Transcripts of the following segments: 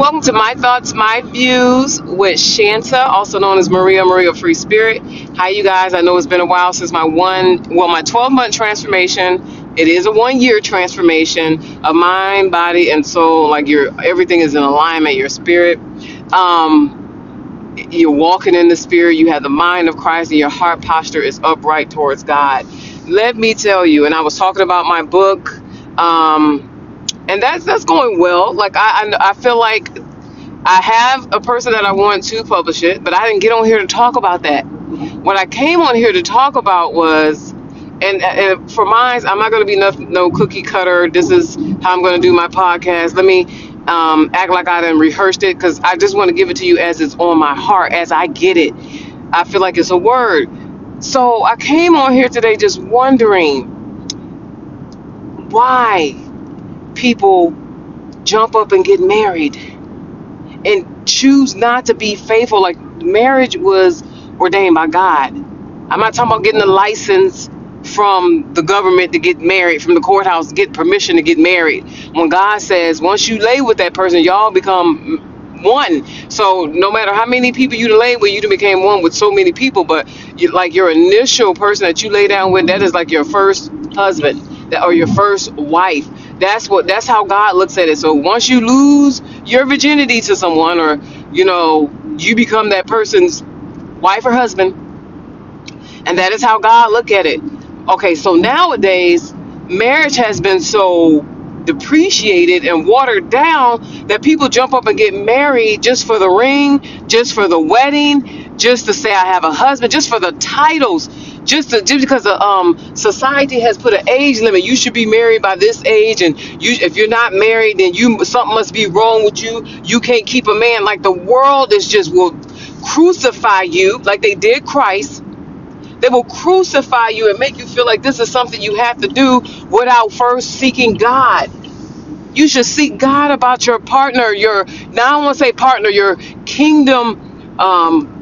Welcome to My Thoughts, My Views with Shanta, also known as Maria Maria Free Spirit. Hi, you guys. I know it's been a while since my one, well, my 12 month transformation. It is a one year transformation of mind, body, and soul. Like your everything is in alignment. Your spirit, um, you're walking in the spirit. You have the mind of Christ, and your heart posture is upright towards God. Let me tell you. And I was talking about my book. Um, and that's that's going well. Like I, I I feel like I have a person that I want to publish it, but I didn't get on here to talk about that. What I came on here to talk about was, and, and for mine, I'm not going to be no, no cookie cutter. This is how I'm going to do my podcast. Let me um, act like I didn't rehearsed it because I just want to give it to you as it's on my heart, as I get it. I feel like it's a word. So I came on here today just wondering why people jump up and get married and choose not to be faithful. Like marriage was ordained by God. I'm not talking about getting a license from the government to get married, from the courthouse to get permission to get married. When God says, once you lay with that person, y'all become one. So no matter how many people you lay with, you became one with so many people. But you, like your initial person that you lay down with, that is like your first husband that, or your first wife. That's what. That's how God looks at it. So once you lose your virginity to someone, or you know, you become that person's wife or husband, and that is how God look at it. Okay, so nowadays, marriage has been so depreciated and watered down that people jump up and get married just for the ring, just for the wedding, just to say I have a husband, just for the titles, just to, just because the um society has put an age limit. You should be married by this age, and you if you're not married, then you something must be wrong with you. You can't keep a man. Like the world is just will crucify you like they did Christ they will crucify you and make you feel like this is something you have to do without first seeking God. You should seek God about your partner, your now I want to say partner, your kingdom, um,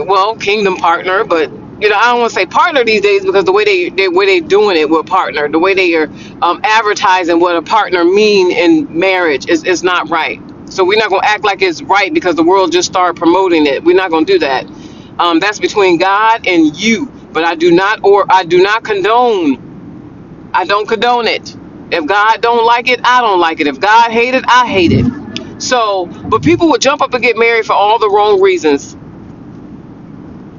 well, kingdom partner, but you know I don't want to say partner these days because the way they they way they doing it with partner, the way they are um, advertising what a partner mean in marriage is is not right. So we're not gonna act like it's right because the world just started promoting it. We're not gonna do that. Um, that's between God and you. But I do not or I do not condone. I don't condone it. If God don't like it, I don't like it. If God hate it, I hate it. So, but people would jump up and get married for all the wrong reasons.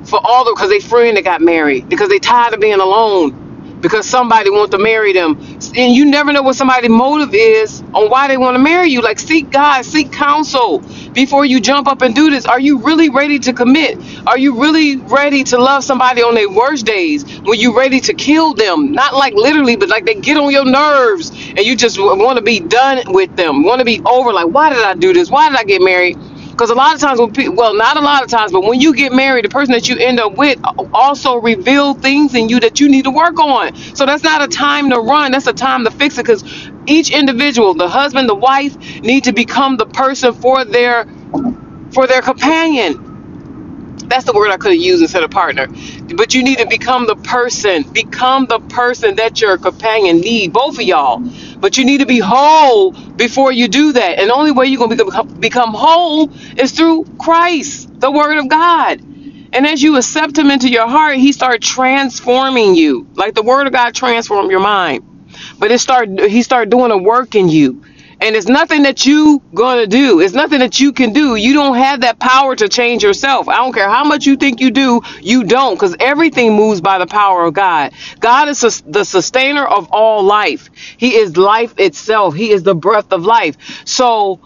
For all the because they friend that got married because they tired of being alone because somebody want to marry them. And you never know what somebody's motive is on why they want to marry you. Like seek god seek counsel before you jump up and do this. Are you really ready to commit? Are you really ready to love somebody on their worst days? When you ready to kill them? Not like literally but like they get on your nerves and you just want to be done with them want to be over. Like why did i do this? Why did i get married because a lot of times, when people, well, not a lot of times, but when you get married, the person that you end up with also reveal things in you that you need to work on. So that's not a time to run. That's a time to fix it. Because each individual, the husband, the wife, need to become the person for their for their companion. That's the word I could have used instead of partner. But you need to become the person, become the person that your companion need, both of y'all. But you need to be whole before you do that. And the only way you're going to become, become whole is through Christ, the Word of God. And as you accept Him into your heart, He start transforming you, like the Word of God transform your mind. But it start He start doing a work in you. And it's nothing that you gonna do. It's nothing that you can do. You don't have that power to change yourself. I don't care how much you think you do, you don't, because everything moves by the power of God. God is the sustainer of all life. He is life itself. He is the breath of life. So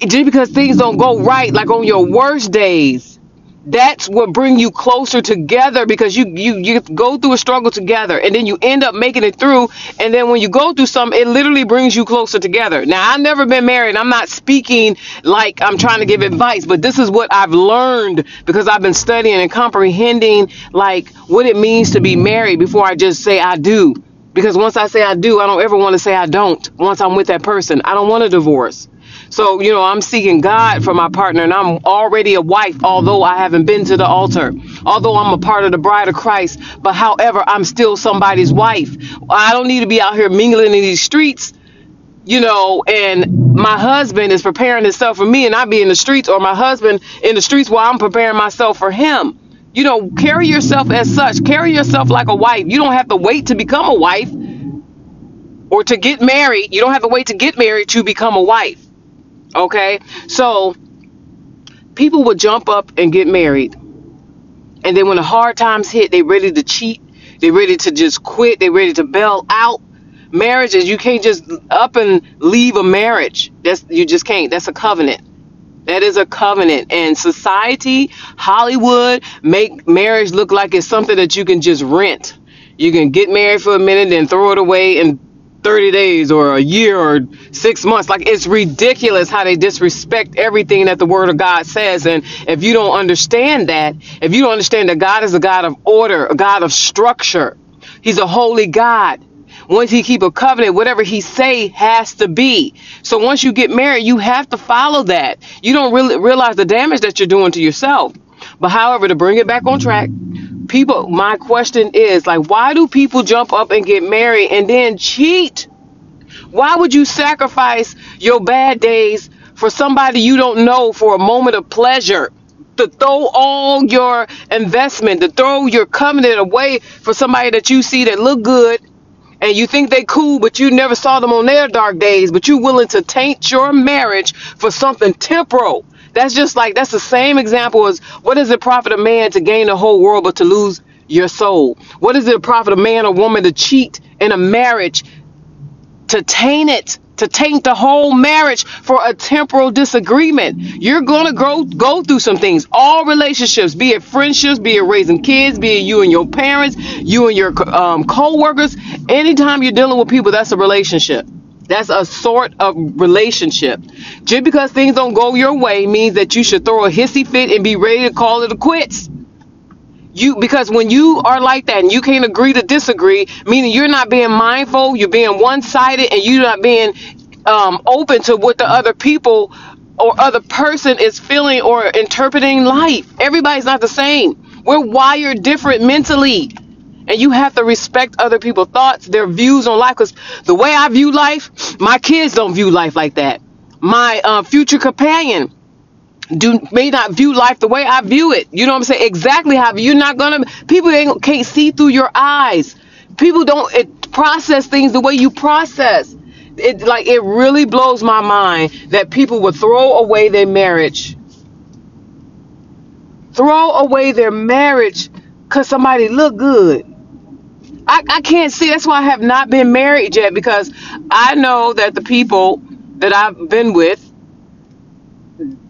just because things don't go right, like on your worst days, that's what bring you closer together because you you you go through a struggle together and then you end up making it through. And then when you go through something it literally brings you closer together. Now i've never been married. I'm not speaking like i'm trying to give advice but this is what i've learned because i've been studying and comprehending like what it means to be married before i just say i do. Because once i say i do i don't ever want to say i don't once i'm with that person. I don't want a divorce so, you know, I'm seeking God for my partner, and I'm already a wife, although I haven't been to the altar, although I'm a part of the bride of Christ. But however, I'm still somebody's wife. I don't need to be out here mingling in these streets you know, and my husband is preparing himself for me and I be in the streets, or my husband in the streets while I'm preparing myself for him. You know, carry yourself as such. Carry yourself like a wife. You don't have to wait to become a wife or to get married. You don't have to wait to get married to become a wife. Okay? So people would jump up and get married. And then when the hard times hit, they ready to cheat. They ready to just quit. They ready to bail out. Marriages, you can't just up and leave a marriage. That's you just can't. That's a covenant. That is a covenant. And society, Hollywood, make marriage look like it's something that you can just rent. You can get married for a minute and throw it away in 30 days or a year or six months. Like it's ridiculous how they disrespect everything that the word of God says. And if you don't understand that, if you don't understand that God is a God of order, a God of structure, He's a holy God. Once he keep a covenant, whatever he say has to be. So once you get married, you have to follow that. You don't really realize the damage that you're doing to yourself. But however, to bring it back on track, people, my question is like, why do people jump up and get married and then cheat? Why would you sacrifice your bad days for somebody you don't know for a moment of pleasure? To throw all your investment, to throw your covenant away for somebody that you see that look good and you think they cool, but you never saw them on their dark days, but you willing to taint your marriage for something temporal. That's just like that's the same example as what does it profit a man to gain the whole world but to lose your soul? What does it profit a man or woman to cheat in a marriage to taint it, to taint the whole marriage for a temporal disagreement. You're gonna go go through some things. All relationships, be it friendships, be it raising kids, be it you and your parents, you and your um, co-workers. Anytime you're dealing with people, that's a relationship. That's a sort of relationship. Just because things don't go your way means that you should throw a hissy fit and be ready to call it a quits. You because when you are like that and you can't agree to disagree meaning you're not being mindful you're being one-sided and you're not being um, open to what the other people or other person is feeling or interpreting life. Everybody's not the same. We're wired different mentally and you have to respect other people's thoughts their views on life because the way i view life my kids don't view life like that my uh, future companion do may not view life the way I view it. You know what I'm saying? Exactly how you're not gonna. People ain't, can't see through your eyes. People don't it, process things the way you process. It like it really blows my mind that people would throw away their marriage, throw away their marriage because somebody look good. I, I can't see. That's why I have not been married yet because I know that the people that I've been with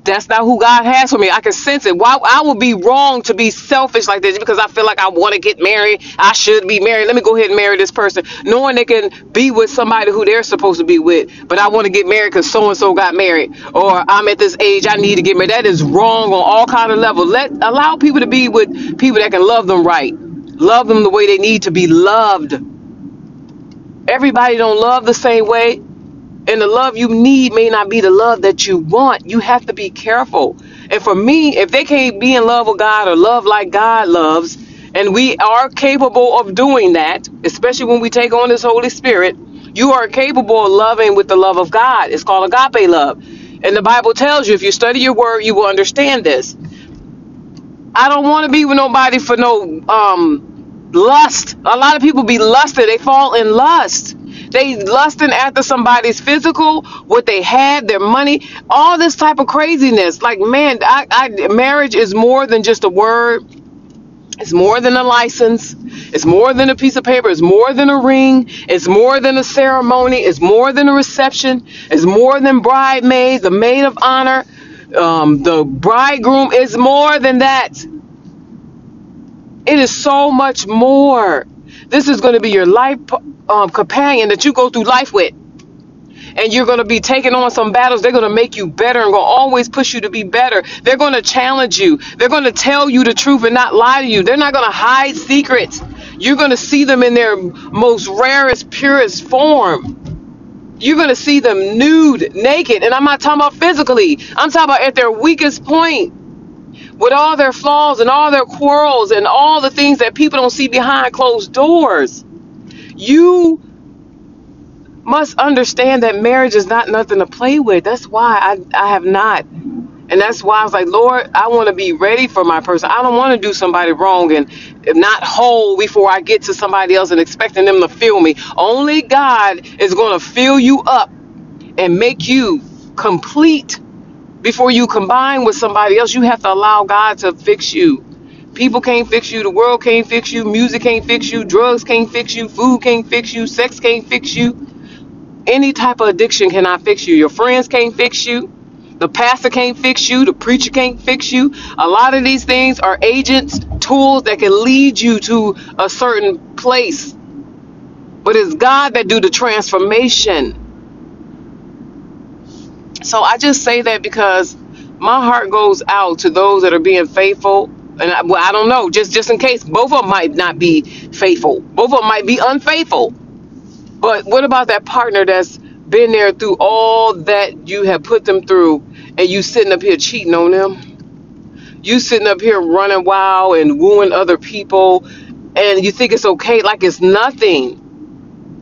that's not who God has for me. I can sense it. Why I would be wrong to be selfish like this because I feel like I want to get married. I should be married. Let me go ahead and marry this person, knowing they can be with somebody who they're supposed to be with. But I want to get married because so and so got married, or I'm at this age I need to get married. That is wrong on all kind of levels. Let allow people to be with people that can love them right, love them the way they need to be loved. Everybody don't love the same way and the love you need may not be the love that you want. You have to be careful. And for me, if they can't be in love with God or love like God loves, and we are capable of doing that, especially when we take on this Holy Spirit, you are capable of loving with the love of God. It's called agape love. And the Bible tells you, if you study your word, you will understand this. I don't want to be with nobody for no um lust. A lot of people be lusted. They fall in lust. They lusting after somebody's physical, what they had, their money, all this type of craziness. Like man, I, I marriage is more than just a word. It's more than a license. It's more than a piece of paper. It's more than a ring. It's more than a ceremony. It's more than a reception. It's more than bridesmaids, the maid of honor, um, the bridegroom. Is more than that. It is so much more. This is going to be your life um, companion that you go through life with. And you're going to be taking on some battles. They're going to make you better and going to always push you to be better. They're going to challenge you. They're going to tell you the truth and not lie to you. They're not going to hide secrets. You're going to see them in their most rarest, purest form. You're going to see them nude, naked. And I'm not talking about physically, I'm talking about at their weakest point with all their flaws and all their quarrels and all the things that people don't see behind closed doors. You must understand that marriage is not nothing to play with. That's why I, I have not. And that's why I was like, Lord, I want to be ready for my person. I don't want to do somebody wrong and not whole before I get to somebody else and expecting them to feel me. Only God is going to fill you up and make you complete before you combine with somebody else. You have to allow God to fix you. People can't fix you. The world can't fix you. Music can't fix you. Drugs can't fix you. Food can't fix you. Sex can't fix you. Any type of addiction cannot fix you. Your friends can't fix you. The pastor can't fix you. The preacher can't fix you. A lot of these things are agents, tools that can lead you to a certain place. But it's God that do the transformation. So I just say that because my heart goes out to those that are being faithful. And I, well, I don't know, just just in case both of them might not be faithful. Both of them might be unfaithful. But what about that partner that's been there through all that you have put them through, and you sitting up here cheating on them? You sitting up here running wild and wooing other people, and you think it's okay, like it's nothing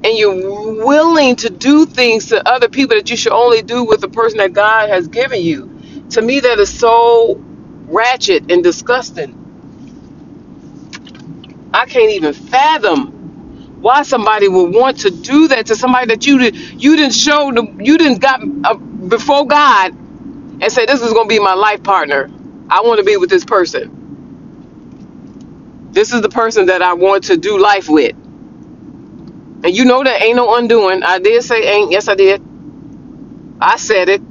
and you're willing to do things to other people that you should only do with the person that God has given you. To me, that is so ratchet and disgusting. I can't even fathom why somebody would want to do that to somebody that you did you didn't show you didn't got uh, before God and say this is going to be my life partner. I want to be with this person. This is the person that I want to do life with. And you know that ain't no undoing. I did say ain't. Yes, I did. I said it.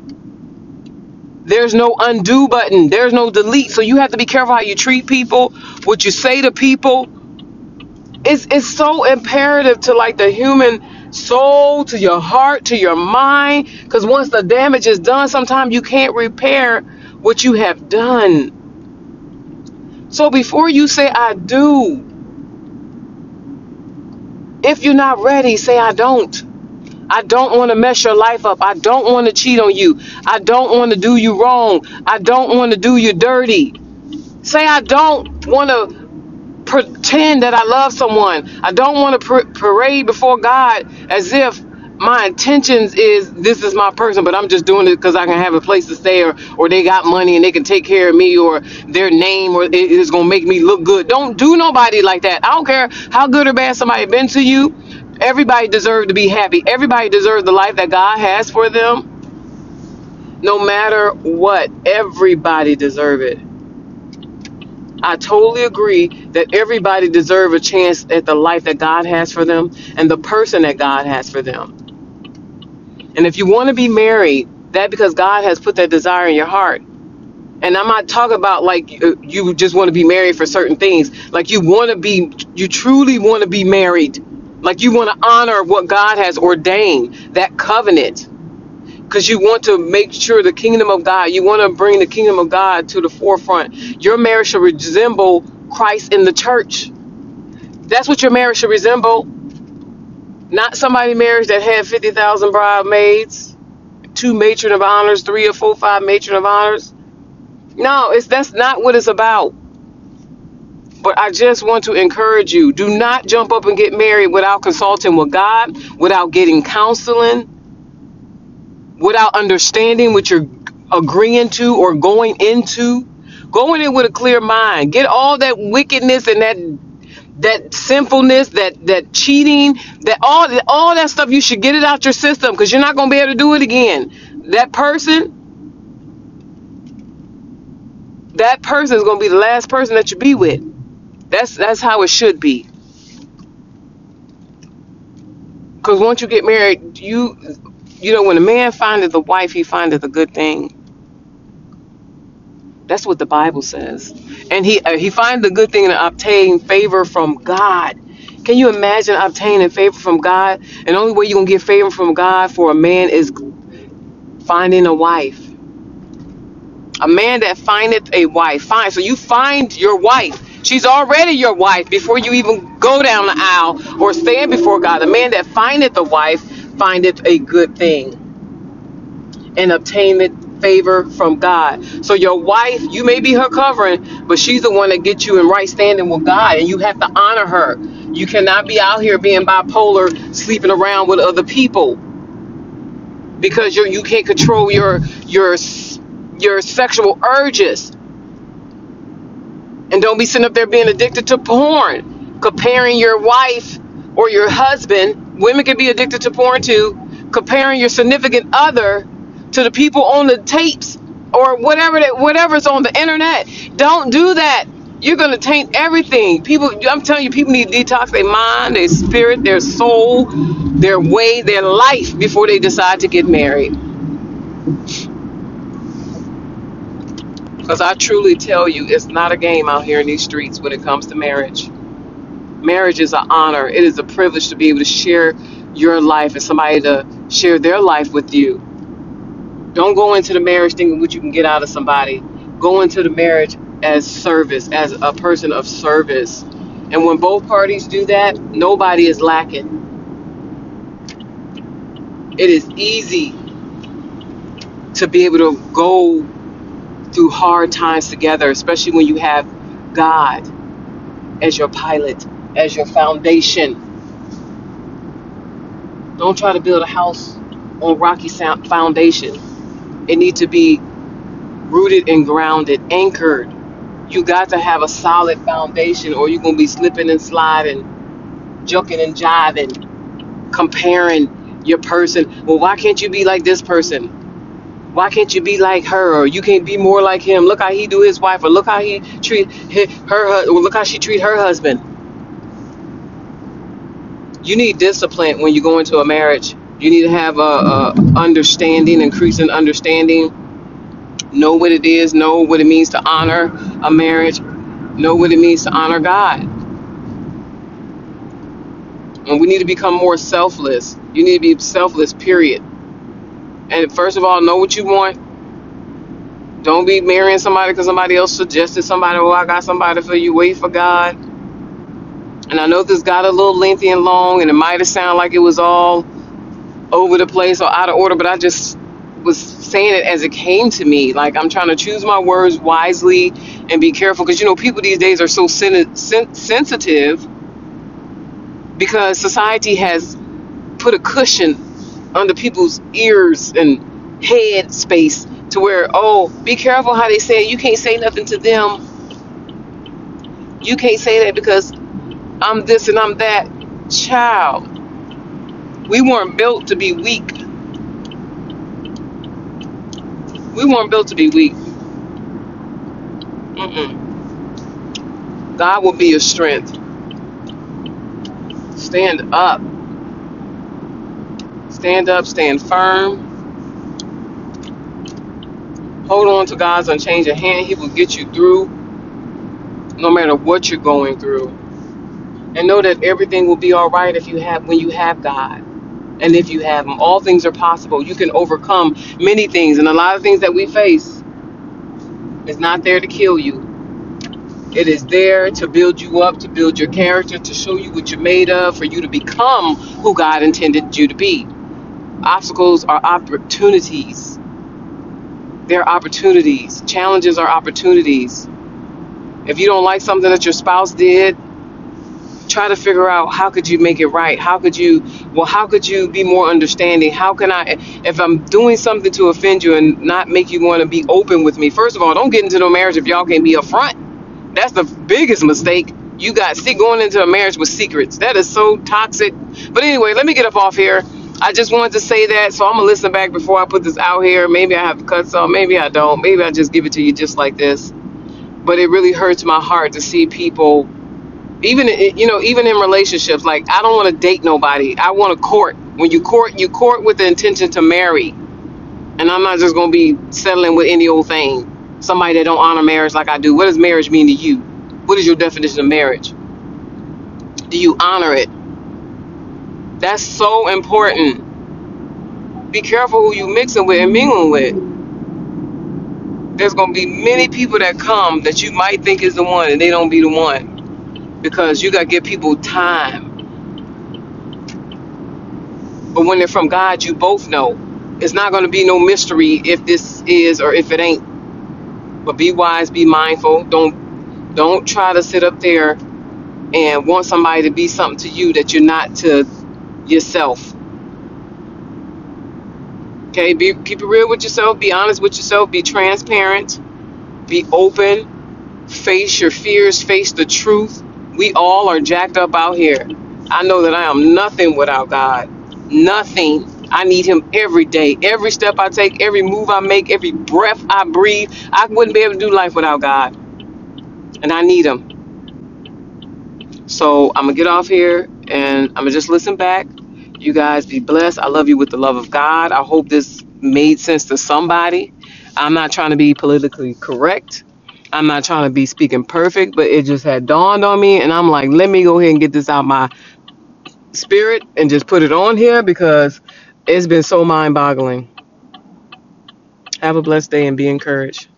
There's no undo button. There's no delete. So you have to be careful how you treat people, what you say to people. It's it's so imperative to like the human soul, to your heart, to your mind. Because once the damage is done, sometimes you can't repair what you have done. So before you say I do, if you're not ready, say I don't. I don't want to mess your life up. I don't want to cheat on you. I don't want to do you wrong. I don't want to do you dirty. Say I don't want to pretend that I love someone. I don't want to par- parade before God as if my intentions is this is my person, but I'm just doing it because I can have a place to stay, or or they got money and they can take care of me, or their name, or it is gonna make me look good. Don't do nobody like that. I don't care how good or bad somebody been to you. Everybody deserves to be happy. Everybody deserves the life that God has for them. No matter what, everybody deserve it. I totally agree that everybody deserve a chance at the life that God has for them and the person that God has for them. And if you want to be married, that because God has put that desire in your heart. And I'm not talking about like uh, you just want to be married for certain things. Like you want to be, you truly want to be married. Like you want to honor what God has ordained, that covenant. Because you want to make sure the kingdom of God, you want to bring the kingdom of God to the forefront. Your marriage should resemble Christ in the church. That's what your marriage should resemble. Not somebody marriage that had 50,000 bridesmaids, two matron of honors, three or four, five matron of honors. No, it's that's not what it's about. But I just want to encourage you do not jump up and get married without consulting with God, without getting counseling, without understanding what you're agreeing to or going into. Going in with a clear mind. Get all that wickedness and that that sinfulness, that that cheating, that all all that stuff. You should get it out your system because you're not gonna be able to do it again. That person, that person is gonna be the last person that you be with. That's that's how it should be. Because once you get married, you you know when a man findeth a wife, he findeth a good thing. That's what the Bible says. And he uh, he finds a good thing to obtain favor from God. Can you imagine obtaining favor from God? And the only way you're gonna get favor from God for a man is finding a wife. A man that findeth a wife. Fine. So you find your wife. She's already your wife before you even go down the aisle or stand before God. A man that findeth a wife findeth a good thing and obtaineth favor from God. So your wife, you may be her covering, but she's the one that gets you in right standing with God, and you have to honor her. You cannot be out here being bipolar, sleeping around with other people because you you can't control your your your sexual urges. And don't be sitting up there being addicted to porn, comparing your wife or your husband. Women can be addicted to porn too. Comparing your significant other to the people on the tapes or whatever that whatever's on the internet. Don't do that. You're gonna taint everything. People, I'm telling you, people need to detox their mind, their spirit, their soul, their way, their life before they decide to get married. Because I truly tell you, it's not a game out here in these streets when it comes to marriage. Marriage is an honor. It is a privilege to be able to share your life and somebody to share their life with you. Don't go into the marriage thinking what you can get out of somebody. Go into the marriage as service, as a person of service. And when both parties do that, nobody is lacking. It is easy to be able to go through hard times together, especially when you have God as your pilot, as your foundation. Don't try to build a house on rocky foundation. It needs to be rooted and grounded, anchored. You got to have a solid foundation, or you're gonna be slipping and sliding, joking and jiving, comparing your person. Well, why can't you be like this person? Why can't you be like her, or you can't be more like him? Look how he do his wife, or look how he treat her, or look how she treat her husband. You need discipline when you go into a marriage. You need to have a, a understanding, increasing understanding. Know what it is. Know what it means to honor a marriage. Know what it means to honor God. And we need to become more selfless. You need to be selfless. Period. And first of all, know what you want. Don't be marrying somebody because somebody else suggested somebody. Oh, I got somebody for you. Wait for God. And I know this got a little lengthy and long, and it might have sounded like it was all over the place or out of order, but I just was saying it as it came to me. Like I'm trying to choose my words wisely and be careful because you know people these days are so sen- sen- sensitive because society has put a cushion under people's ears and head space to where oh be careful how they say it. you can't say nothing to them you can't say that because i'm this and i'm that. Child we weren't built to be weak. We weren't built to be weak. Mm-mm. god will be your strength. Stand up. Stand up stand firm. Hold on to god's unchanging hand. He will get you through no matter what you're going through and know that everything will be all right if you have when you have god. And if you have them all things are possible. You can overcome many things. And a lot of things that we face is not there to kill you. It is there to build you up to build your character to show you what you're made of for you to become who god intended you to be. Obstacles are opportunities. They're opportunities. Challenges are opportunities. If you don't like something that your spouse did try to figure out how could you make it right? How could you well how could you be more understanding? How can i if i'm doing something to offend you and not make you want to be open with me first of all don't get into no marriage if y'all can't be upfront. That's the biggest mistake. You got see going into a marriage with secrets. That is so toxic. But anyway let me get up off here. I just wanted to say that so i'm gonna listen back before i put this out here. Maybe i have to cut some maybe i don't. Maybe i just give it to you just like this. But it really hurts my heart to see people even you know even in relationships like i don't want to date nobody. I want to court. When you court you court with the intention to marry. And i'm not just going to be settling with any old thing. Somebody that don't honor marriage like i do. What does marriage mean to you? What is your definition of marriage? Do you honor it? That's so important. Be careful who you mixing with and mingling with. There's going to be many people that come that you might think is the one and they don't be the one because you got to give people time. But when they're from God, you both know it's not going to be no mystery if this is or if it ain't. But be wise, be mindful. Don't don't try to sit up there and want somebody to be something to you that you're not to yourself. Okay, be keep it real with yourself, be honest with yourself, be transparent, be open, face your fears, face the truth. We all are jacked up out here. I know that I am nothing without God. Nothing. I need him every day. Every step I take, every move I make, every breath I breathe. I wouldn't be able to do life without God. And I need him. So I'm gonna get off here and I'm gonna just listen back. You guys be blessed. I love you with the love of God. I hope this made sense to somebody. I'm not trying to be politically correct. I'm not trying to be speaking perfect, but it just had dawned on me, and I'm like, let me go ahead and get this out my spirit and just put it on here because it's been so mind boggling. Have a blessed day and be encouraged.